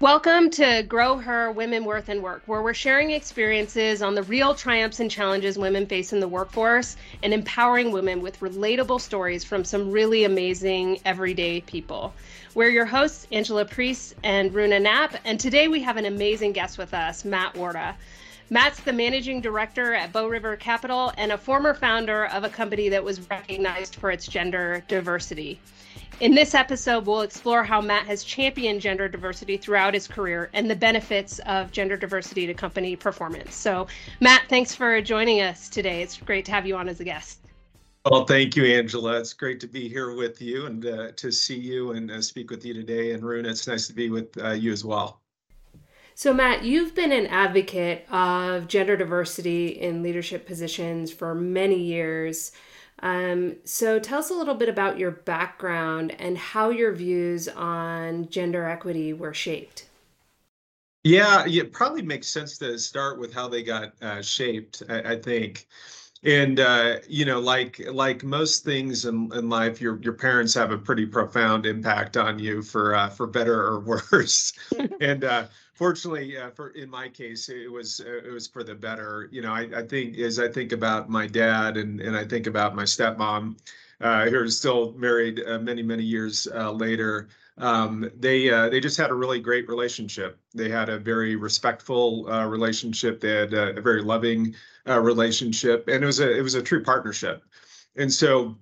Welcome to Grow Her Women Worth and Work, where we're sharing experiences on the real triumphs and challenges women face in the workforce and empowering women with relatable stories from some really amazing everyday people. We're your hosts, Angela Priest and Runa Knapp, and today we have an amazing guest with us, Matt Warda. Matt's the managing director at Bow River Capital and a former founder of a company that was recognized for its gender diversity. In this episode, we'll explore how Matt has championed gender diversity throughout his career and the benefits of gender diversity to company performance. So, Matt, thanks for joining us today. It's great to have you on as a guest. Well, thank you, Angela. It's great to be here with you and uh, to see you and uh, speak with you today. And Runa, it's nice to be with uh, you as well. So, Matt, you've been an advocate of gender diversity in leadership positions for many years. Um, so tell us a little bit about your background and how your views on gender equity were shaped. Yeah, it probably makes sense to start with how they got uh, shaped. I, I, think, and uh, you know, like like most things in, in life, your your parents have a pretty profound impact on you for uh, for better or worse. and uh, fortunately uh, for in my case it was uh, it was for the better you know I, I think as i think about my dad and and i think about my stepmom uh, who are still married uh, many many years uh, later. Um, they uh, they just had a really great relationship. They had a very respectful relationship. They had a, a very loving relationship and it was a it was a true partnership. And so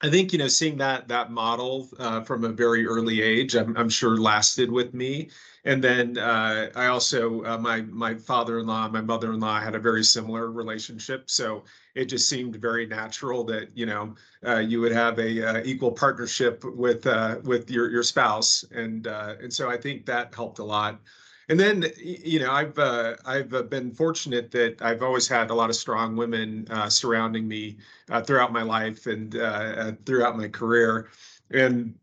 I think you know seeing that that model uh, from a very early age, I'm, I'm sure lasted with me. And then uh, I also uh, my my father-in-law, my mother-in-law had a very similar relationship, so it just seemed very natural that you know uh, you would have a uh, equal partnership with uh, with your your spouse, and and so I think that helped a lot. And then, you know, I've uh, I've uh, been fortunate that I've always had a lot of strong women uh, surrounding me uh, throughout my life and uh, uh, throughout my career. And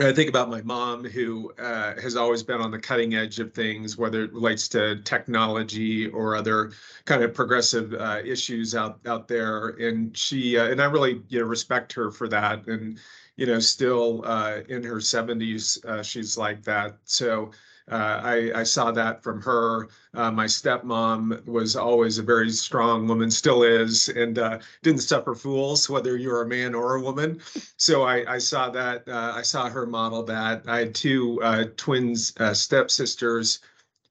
I think about my mom, who uh, has always been on the cutting edge of things, whether it relates to technology or other kind of progressive uh, issues out out there. And she uh, and I really you know respect her for that. And you know, still in her 70s, she's like that. So. Uh, I, I, saw that from her. Uh, my stepmom was always a very strong woman, still is, and uh, didn't suffer fools, whether you're a man or a woman. So I, I saw that. Uh, I saw her model that. I had two uh, twins, uh, stepsisters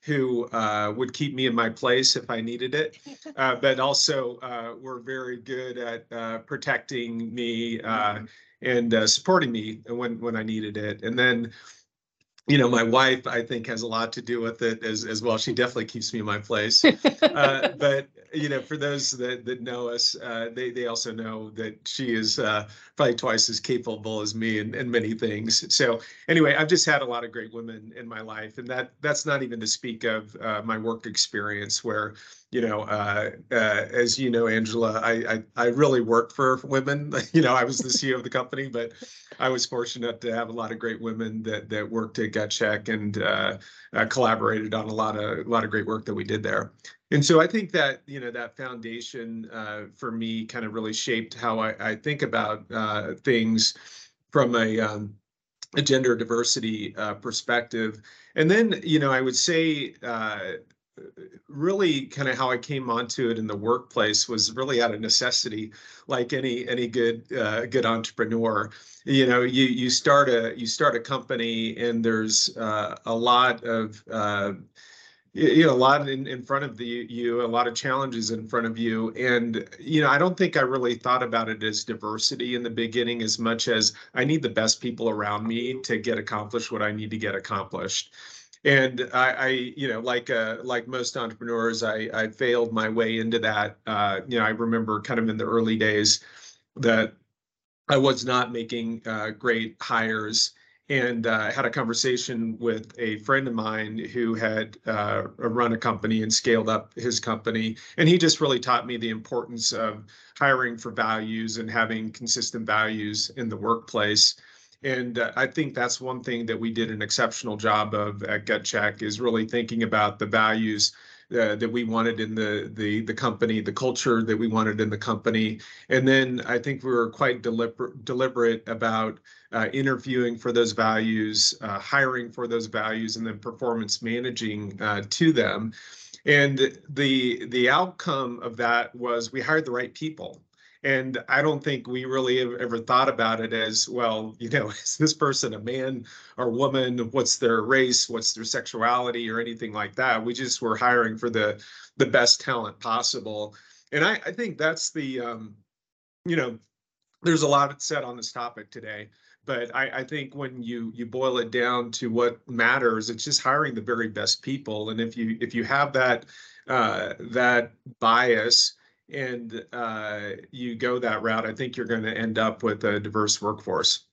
who would keep me in my place if I needed it, but also were very good at protecting me and supporting me when, when I needed it. And then you know, my wife, I think, has a lot to do with it as, as well. She definitely keeps me in my place. uh, but you know, for those that, that know us, uh, they they also know that she is uh, probably twice as capable as me in, in many things. So anyway, I've just had a lot of great women in my life, and that that's not even to speak of uh, my work experience, where you know, uh, uh, as you know, Angela, I, I, I really work for women. you know, I was the CEO of the company, but I was fortunate to have a lot of great women that that worked at GutCheck and uh, uh, collaborated on a lot of a lot of great work that we did there. And so I think that you know that foundation uh, for me kind of really shaped how I, I think about uh, things from a um, a gender diversity uh, perspective. And then, you know, I would say uh, really kind of how I came onto it in the workplace was really out of necessity, like any any good uh, good entrepreneur. You know, you you start a you start a company and there's uh, a lot of uh, you know a lot in, in front of the, you a lot of challenges in front of you and you know i don't think i really thought about it as diversity in the beginning as much as i need the best people around me to get accomplished what i need to get accomplished and I, I, you know, like uh, like most entrepreneurs, I, I failed my way into that. Uh, you know, I remember kind of in the early days that I was not making uh, great hires, and uh, I had a conversation with a friend of mine who had uh, run a company and scaled up his company, and he just really taught me the importance of hiring for values and having consistent values in the workplace. And uh, I think that's one thing that we did an exceptional job of at GutCheck is really thinking about the values uh, that we wanted in the the the company, the culture that we wanted in the company, and then I think we were quite deliberate deliberate about uh, interviewing for those values, uh, hiring for those values, and then performance managing uh, to them. And the the outcome of that was we hired the right people. And I don't think we really have ever thought about it as well, you know, is this person a man or woman? What's their race? What's their sexuality or anything like that? We just were hiring for the the best talent possible. And I, I think that's the um, you know, there's a lot said on this topic today but I, I, think when you you boil it down to what matters, it's just hiring the very best people. And if you if you have that uh, that bias and uh, you go that route, I think you're going to end up with a diverse workforce.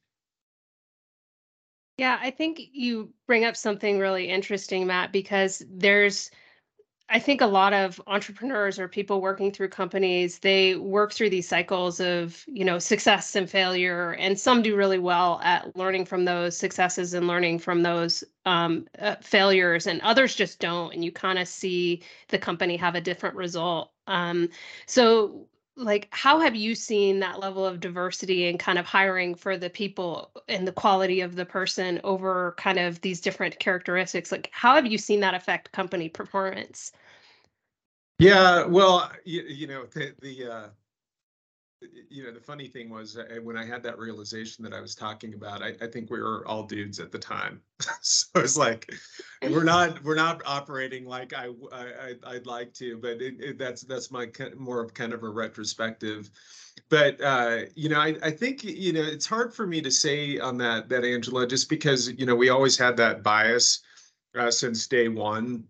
Yeah, I think you bring up something really interesting, Matt, because there's I think a lot of entrepreneurs or people working through companies, they work through these cycles of, you know, success and failure, and some do really well at learning from those successes and learning from those um, uh, failures, and others just don't. And you kind of see the company have a different result. Um, so, like, how have you seen that level of diversity and kind of hiring for the people and the quality of the person over kind of these different characteristics? Like, how have you seen that affect company performance? Yeah, well, you, you know, the, the uh, you know, the funny thing was uh, when I had that realization that I was talking about, I, I think we were all dudes at the time. so it's like we're not we're not operating like I, I I'd like to, but it, it, that's that's my more of kind of a retrospective. But uh, you know, I, I think you know it's hard for me to say on that that Angela, just because you know we always had that bias uh, since day one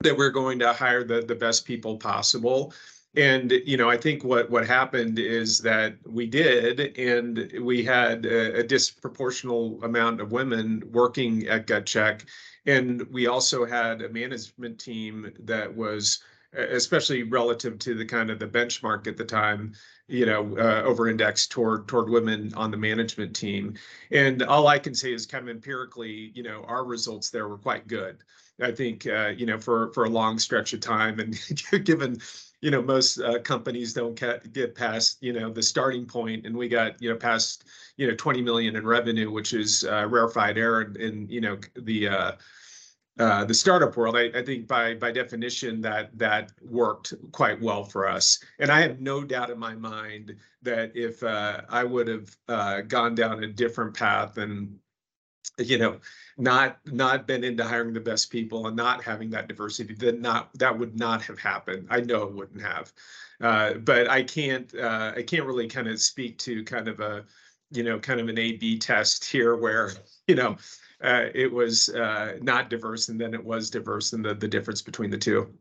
that we're going to hire the the best people possible and you know i think what what happened is that we did and we had a, a disproportional amount of women working at GutCheck. And we also had a management team that was especially relative to the kind of the benchmark at the time you know uh, over indexed toward toward women on the management team. And all i can say is kind of empirically you know our results there were quite good. I think uh, you know for for a long stretch of time, and given you know most uh, companies don't get, get past you know the starting point, and we got you know past you know 20 million in revenue, which is uh, rarefied air in, in you know the uh, uh, the startup world. I, I, think by by definition that that worked quite well for us, and I have no doubt in my mind that if uh, I would have uh, gone down a different path and you know not not been into hiring the best people and not having that diversity then not that would not have happened. I know it wouldn't have. Uh, but i can't uh, i can't really kind of speak to kind of a you know kind of an a b test here where you know uh, it was uh, not diverse and then it was diverse and the, the difference between the two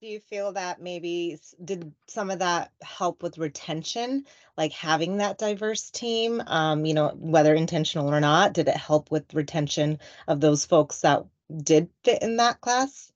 do you feel that maybe did some of that help with retention, like having that diverse team? Um, you know, whether intentional or not, did it help with retention of those folks that did fit in that class?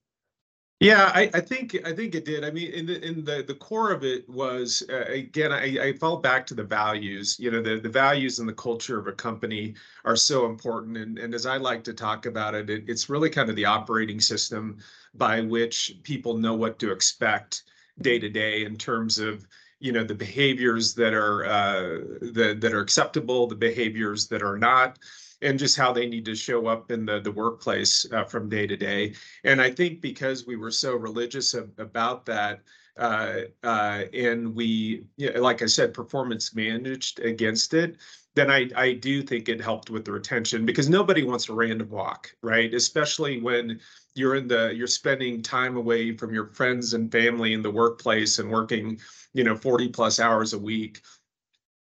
Yeah, I, I think I think it did. I mean, in the in the the core of it was uh, again, I, I fall back to the values. You know, the the values and the culture of a company are so important. And and as I like to talk about it, it it's really kind of the operating system by which people know what to expect day to day in terms of you know the behaviors that are uh, that that are acceptable, the behaviors that are not and just how they need to show up in the, the workplace uh, from day to day. And I think because we were so religious about that, uh, uh, and we, you know, like I said, performance managed against it, then I, I do think it helped with the retention because nobody wants a random walk, right? Especially when you're in the you're spending time away from your friends and family in the workplace and working, you know, 40 plus hours a week.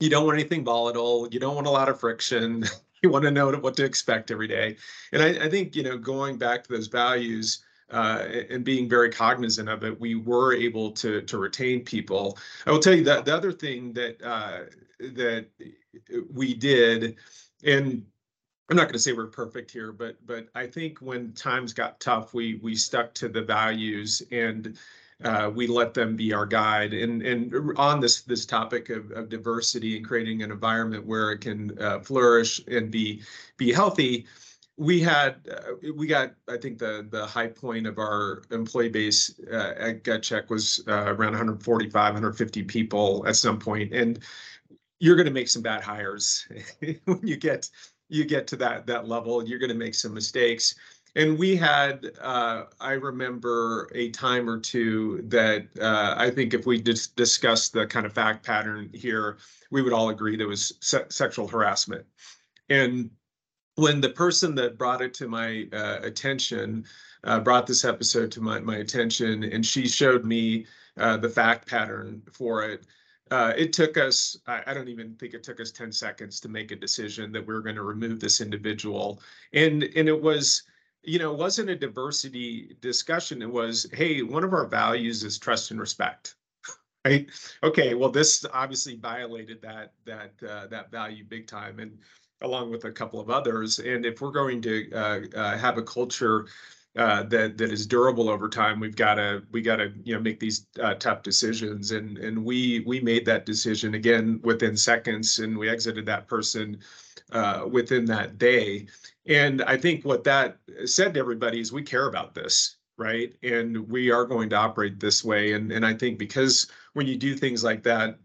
You don't want anything volatile. You don't want a lot of friction. you want to know what to expect every day. And I, I think, you know, going back to those values, uh, and being very cognizant of it, we were able to to retain people. I will tell you that the other thing that uh, that we did, and I'm not going to say we're perfect here, but but I think when times got tough, we we stuck to the values and uh, we let them be our guide. And and on this this topic of, of diversity and creating an environment where it can uh, flourish and be be healthy, we had uh, we got I think the the high point of our employee base uh, at GutCheck was uh, around 145 150 people at some point. And you're going to make some bad hires when you get you get to that that level. You're going to make some mistakes and we had uh, i remember a time or two that uh, i think if we dis- discussed the kind of fact pattern here we would all agree there was se- sexual harassment. And when the person that brought it to my uh, attention uh, brought this episode to my, my attention and she showed me uh, the fact pattern for it uh, it took us I, I, don't even think it took us 10 seconds to make a decision that we were going to remove this individual. And and it was you know it wasn't a diversity discussion it was hey one of our values is trust and respect right okay well this obviously violated that that uh, that value big time and along with a couple of others. And if we're going to uh, uh, have a culture uh, that that is durable over time, we've got to we got to you know make these uh, tough decisions. And and we we made that decision again within seconds, and we exited that person uh, within that day. And I think what that said to everybody is we care about this right and we are going to operate this way and and i think because when you do things like that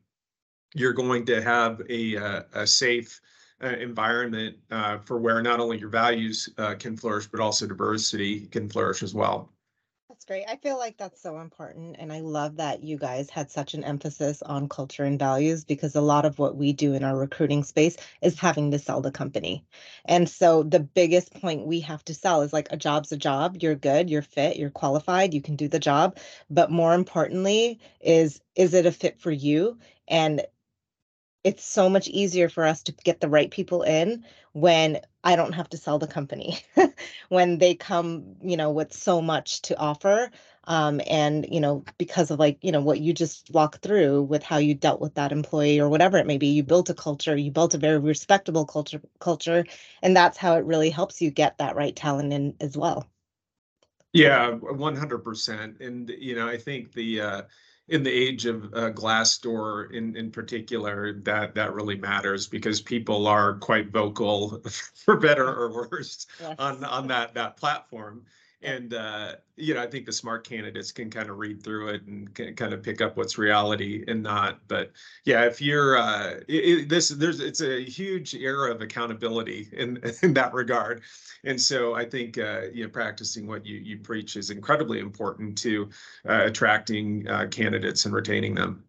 you're going to have a uh, a safe uh, environment uh, for where not only your values uh, can flourish, but also diversity can flourish as well. That's great. I feel like that's so important. And I love that you guys had such an emphasis on culture and values because a lot of what we do in our recruiting space is having to sell the company. And so the biggest point we have to sell is like a job's a job. You're good, you're fit, you're qualified, you can do the job. But more importantly, is is it a fit for you? And it's so much easier for us to get the right people in when I don't have to sell the company, when they come, you know, with so much to offer. Um, and, you know, because of like, you know, what you just walked through with how you dealt with that employee or whatever it may be, you built a culture, you built a very respectable culture, culture, and that's how it really helps you get that right talent in as well. Yeah, 100%. And, you know, I think the, uh, in the age of uh, Glassdoor in in particular, that that really matters because people are quite vocal, for better or worse, yes. on on that that platform and uh, you know i think the smart candidates can kind of read through it and can kind of pick up what's reality and not but yeah if you're uh, it, this there's it's a huge era of accountability in in that regard. And so i think uh, you know practicing what you you preach is incredibly important to uh, attracting uh, candidates and retaining them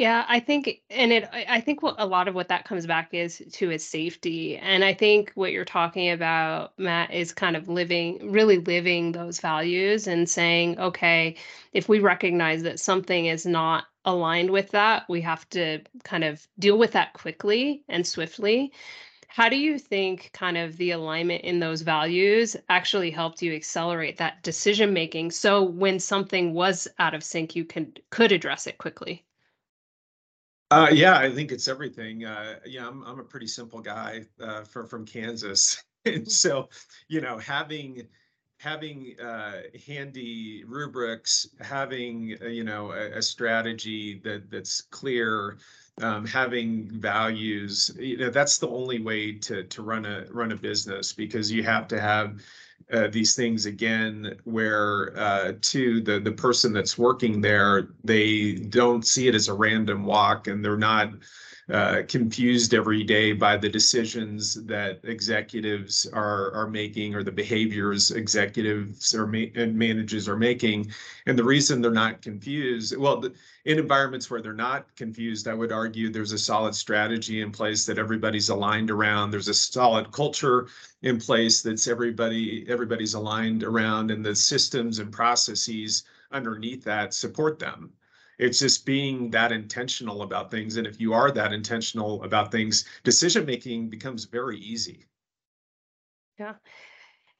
yeah, I think, and it, I think what a lot of what that comes back is to is safety. And I think what you're talking about, Matt, is kind of living, really living those values and saying, okay, if we recognize that something is not aligned with that, we have to kind of deal with that quickly and swiftly. How do you think kind of the alignment in those values actually helped you accelerate that decision making? So when something was out of sync, you could could address it quickly. Uh, yeah, I think it's everything. Uh, yeah, I'm I'm a pretty simple guy uh, from from Kansas, and so you know having having uh, handy rubrics, having uh, you know a, a, strategy that that's clear, um, having values. You know that's the only way to to run a run a business because you have to have uh, these things again where uh, to the the person that's working there they don't see it as a random walk and they're not uh, confused every day by the decisions that executives are are making or the behaviors executives or ma- and managers are making. And the reason they're not confused well the, in environments where they're not confused i would argue there's a solid strategy in place that everybody's aligned around. There's a solid culture in place that's everybody everybody's aligned around and the systems and processes underneath that support them it's just being that intentional about things. And if you are that intentional about things, decision making becomes very easy. Yeah.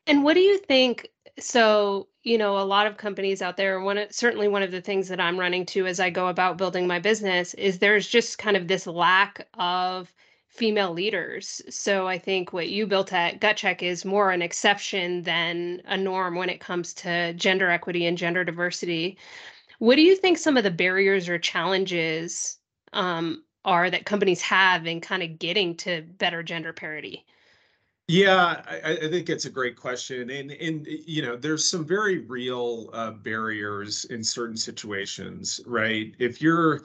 And what do you think? So, you know, a lot of companies out there, one certainly one of the things that I'm running to as I go about building my business is there's just kind of this lack of female leaders. So I think what you built at GutCheck is more an exception than a norm when it comes to gender equity and gender diversity. What do you think some of the barriers or challenges um, are that companies have in kind of getting to better gender parity? Yeah, I, I, think it's a great question, and and you know, there's some very real uh, barriers in certain situations, right? If you're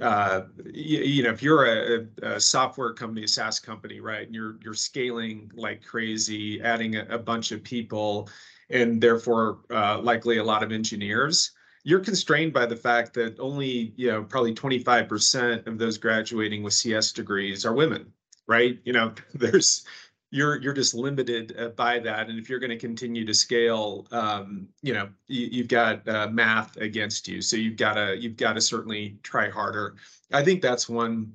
uh, you, you, know, if you're a, a, software company, a SaaS company, right, and you're you're scaling like crazy, adding a, a bunch of people, and therefore uh, likely a lot of engineers, you're constrained by the fact that only you know probably 25% of those graduating with CS degrees are women, right? You know, there's you're you're just limited uh, by that. And if you're going to continue to scale um, you know you, have got uh, math against you. So you've got to you've got to certainly try harder. I think that's one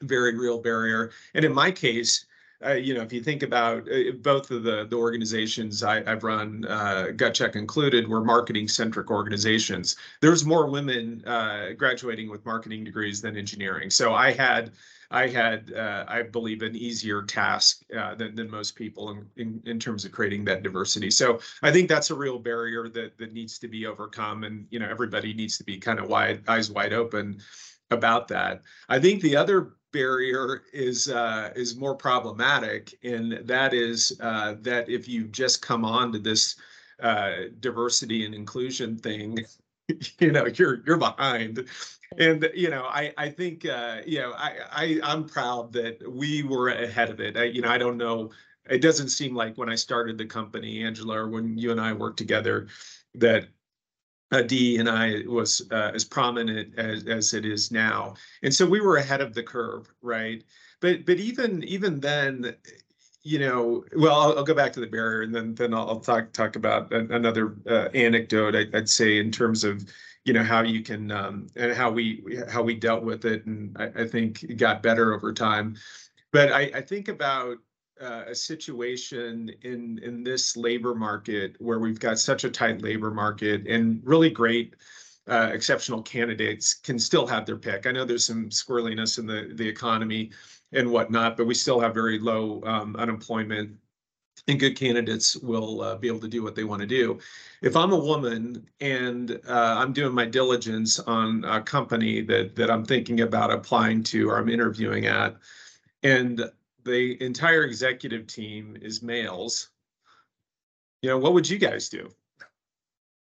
very real barrier. And in my case uh, you know if you think about uh, both of the the organizations I, have run uh, GutCheck included were marketing centric organizations there's more women uh, graduating with marketing degrees than engineering so i had I had, uh, I believe, an easier task uh, than, than most people in, in, in terms of creating that diversity. So I think that's a real barrier that that needs to be overcome, and you know everybody needs to be kind of wide eyes wide open about that. I think the other barrier is uh, is more problematic, and that is uh, that if you just come on to this uh, diversity and inclusion thing, you know you're you're behind. And you know i i think uh you know i i i'm proud that we were ahead of it. I, you know i don't know it doesn't seem like when i started the company angela or when you and i worked together that uh, D and I was uh, as prominent as, as it is now, and so we were ahead of the curve, right? But but even even then, you know, well, I'll, I'll, go back to the barrier, and then then I'll, I'll talk talk about another uh, anecdote. I, would say in terms of you know how you can um, and how we how we dealt with it and I, I think it got better over time but I, I think about uh, a situation in in this labor market where we've got such a tight labor market and really great uh, exceptional candidates can still have their pick. I know there's some squirreliness in the the economy and whatnot, but we still have very low um, unemployment and good candidates will uh, be able to do what they want to do. If I'm a woman and uh, I'm doing my diligence on a company that that I'm thinking about applying to or I'm interviewing at, and the entire executive team is males, you know, what would you guys do?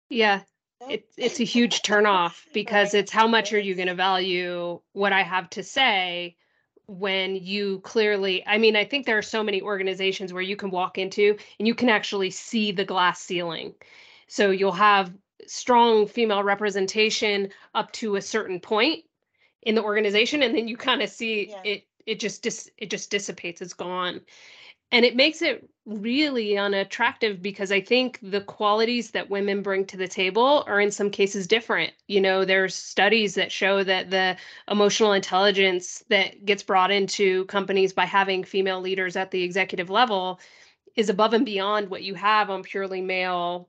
Yeah, it, it's a huge turnoff because it's how much are you going to value what I have to say when you clearly i mean i think there are so many organizations where you can walk into and you can actually see the glass ceiling so you'll have strong female representation up to a certain point in the organization and then you kind of see yeah. it it just dis, it just dissipates it's gone and it makes it really unattractive because I think the qualities that women bring to the table are in some cases different. You know, there's studies that show that the emotional intelligence that gets brought into companies by having female leaders at the executive level is above and beyond what you have on purely male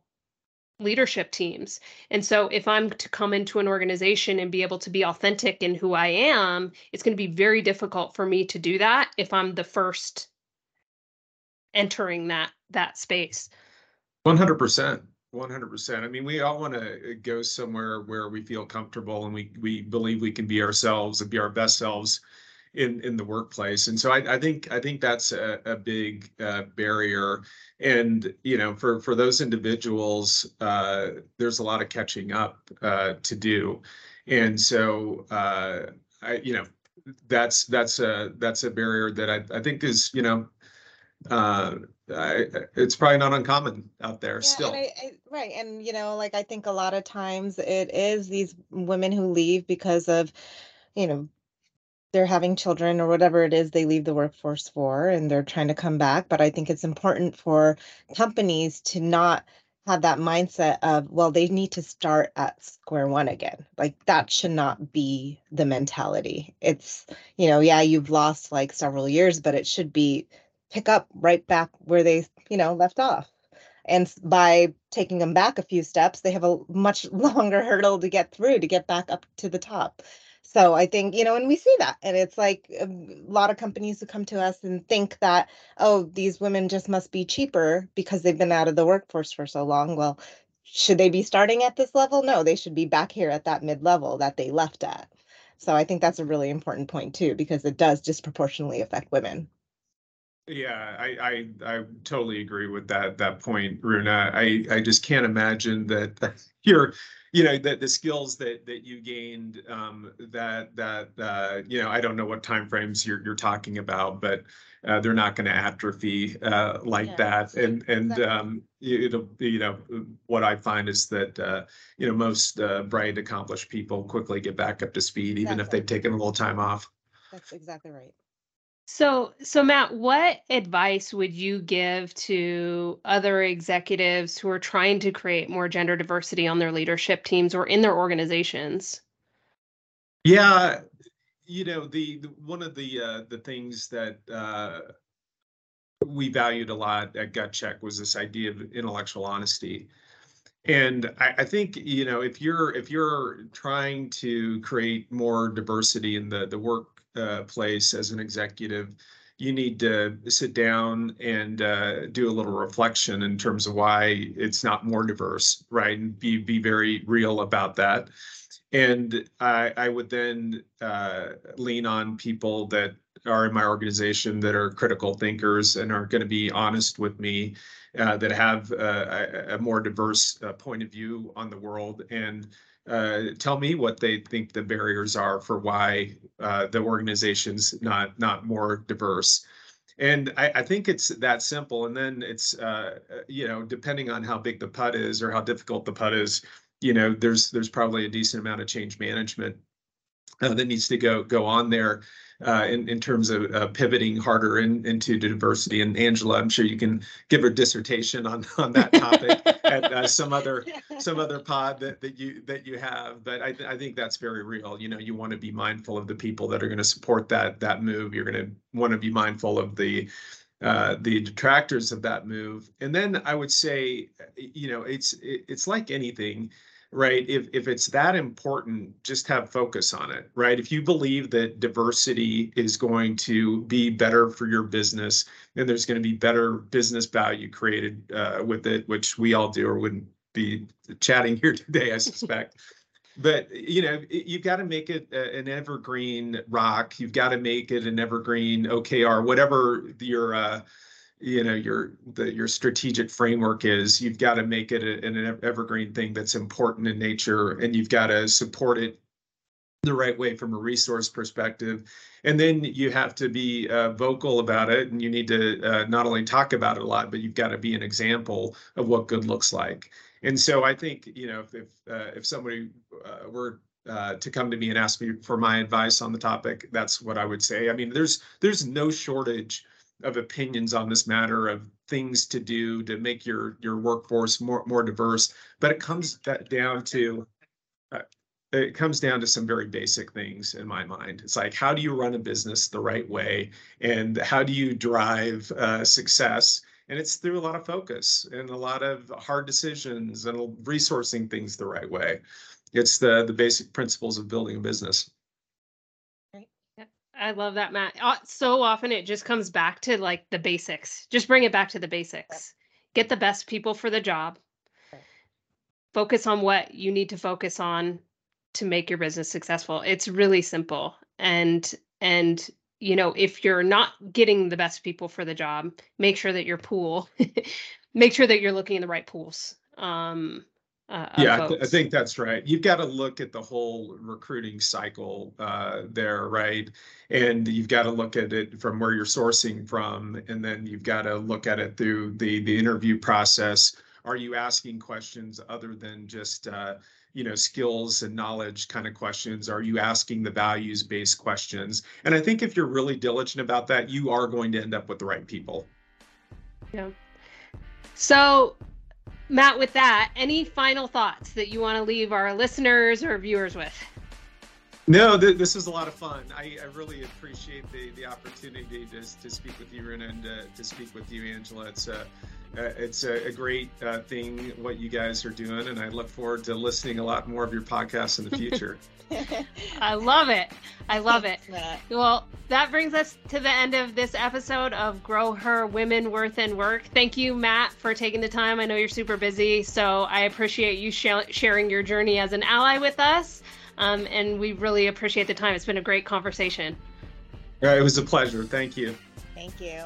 leadership teams. And so if I'm to come into an organization and be able to be authentic in who I am, it's going to be very difficult for me to do that if I'm the first entering that that space. 100% 100% i mean we all want to go somewhere where we feel comfortable and we we believe we can be ourselves and be our best selves in in the workplace and so i, I think i think that's a, a big uh, barrier and you know for for those individuals uh, there's a lot of catching up uh, to do and so uh, i you know that's that's a that's a barrier that I, I think is you know uh, I, it's probably not uncommon out there yeah, still. And I, I, right. And, you know, like I think a lot of times it is these women who leave because of, you know, they're having children or whatever it is they leave the workforce for and they're trying to come back. But I think it's important for companies to not have that mindset of, well, they need to start at square one again. Like that should not be the mentality. It's, you know, yeah, you've lost like several years, but it should be pick up right back where they, you know, left off. And by taking them back a few steps, they have a much longer hurdle to get through to get back up to the top. So I think, you know, and we see that. And it's like uh, a lot of companies who come to us and think that, oh, these women just must be cheaper because they've been out of the workforce for so long. Well, should they be starting at this level? No, they should be back here at that mid level that they left at. So I think that's a really important point too, because it does disproportionately affect women Yeah, I, I I totally agree with that that point, Runa. I I just can't imagine that you're you know that the skills that that you gained um, that that uh, you know I don't know what timeframes you're you're talking about, but uh, they're not going to atrophy uh, like yeah, that. And and exactly. um, it'll you know what I find is that uh, you know most uh, bright accomplished people quickly get back up to speed, even exactly. if they've taken a little time off. That's exactly right. So, so Matt, what advice would you give to other executives who are trying to create more gender diversity on their leadership teams or in their organizations? Yeah, you know, the, the one of the uh, the things that uh, we valued a lot at GutCheck was this idea of intellectual honesty. And I, I, think you know if you're if you're trying to create more diversity in the the work uh, place as an executive, you need to sit down and uh, do a little reflection in terms of why it's not more diverse, right? And be be very real about that. And I, I would then uh, lean on people that are in my organization that are critical thinkers and are going to be honest with me, uh, that have uh, a, a, more diverse uh, point of view on the world and uh, tell me what they think the barriers are for why uh, the organization's not not more diverse. And I, I, think it's that simple. And then it's uh, you know depending on how big the putt is or how difficult the putt is, you know there's there's probably a decent amount of change management uh, that needs to go go on there uh, in, in terms of uh, pivoting harder in, into diversity. And Angela, I'm sure you can give a dissertation on, on that topic at uh, some other some other pod that, that you that you have. But I, th- I think that's very real. You know, you want to be mindful of the people that are going to support that that move. You're going to want to be mindful of the uh, the detractors of that move. And then I would say, you know, it's it, it's like anything right? If if it's that important, just have focus on it, right? If you believe that diversity is going to be better for your business and there's going to be better business value created uh, with it, which we all do, or wouldn't be chatting here today, I suspect. but you know you've got to make it an evergreen rock you've got to make it an evergreen okr whatever your uh, you know your the your strategic framework is you've got to make it a, an evergreen thing that's important in nature and you've got to support it the right way from a resource perspective. And then you have to be uh, vocal about it and you need to uh, not only talk about it a lot but you've got to be an example of what good looks like. And so i think you know if if, uh, if somebody uh, were uh, to come to me and ask me for my advice on the topic that's what i would say. I mean there's there's no shortage of opinions on this matter of things to do to make your your workforce more more diverse but it comes down to uh, it comes down to some very basic things in my mind. It's like how do you run a business the right way? And how do you drive uh, success? And it's through a lot of focus and a lot of hard decisions and resourcing things the right way. It's the the basic principles of building a business I love that, Matt. Uh, so often it just comes back to like the basics. Just bring it back to the basics. Get the best people for the job. Focus on what you need to focus on to make your business successful. It's really simple. And and you know, if you're not getting the best people for the job, make sure that your pool make sure that you're looking in the right pools. Um uh, yeah, I, th- I, think that's right. You've got to look at the whole recruiting cycle uh, there, right? And you've got to look at it from where you're sourcing from, and then you've got to look at it through the the interview process. Are you asking questions other than just uh, you know skills and knowledge kind of questions? Are you asking the values based questions? And I think if you're really diligent about that, you are going to end up with the right people. Yeah. So Matt, with that, any final thoughts that you want to leave our listeners or viewers with? No, th- this was a lot of fun. I, I really appreciate the, the opportunity to, to speak with you, Runa, and uh, to speak with you, Angela. It's a, uh, it's a, a great uh, thing what you guys are doing, and I look forward to listening a lot more of your podcasts in the future. I love it. I love it. Well, that brings us to the end of this episode of Grow Her Women Worth and Work. Thank you, Matt, for taking the time. I know you're super busy, so I appreciate you sh- sharing your journey as an ally with us. Um, and we really appreciate the time. It's been a great conversation. Yeah, it was a pleasure. Thank you. Thank you.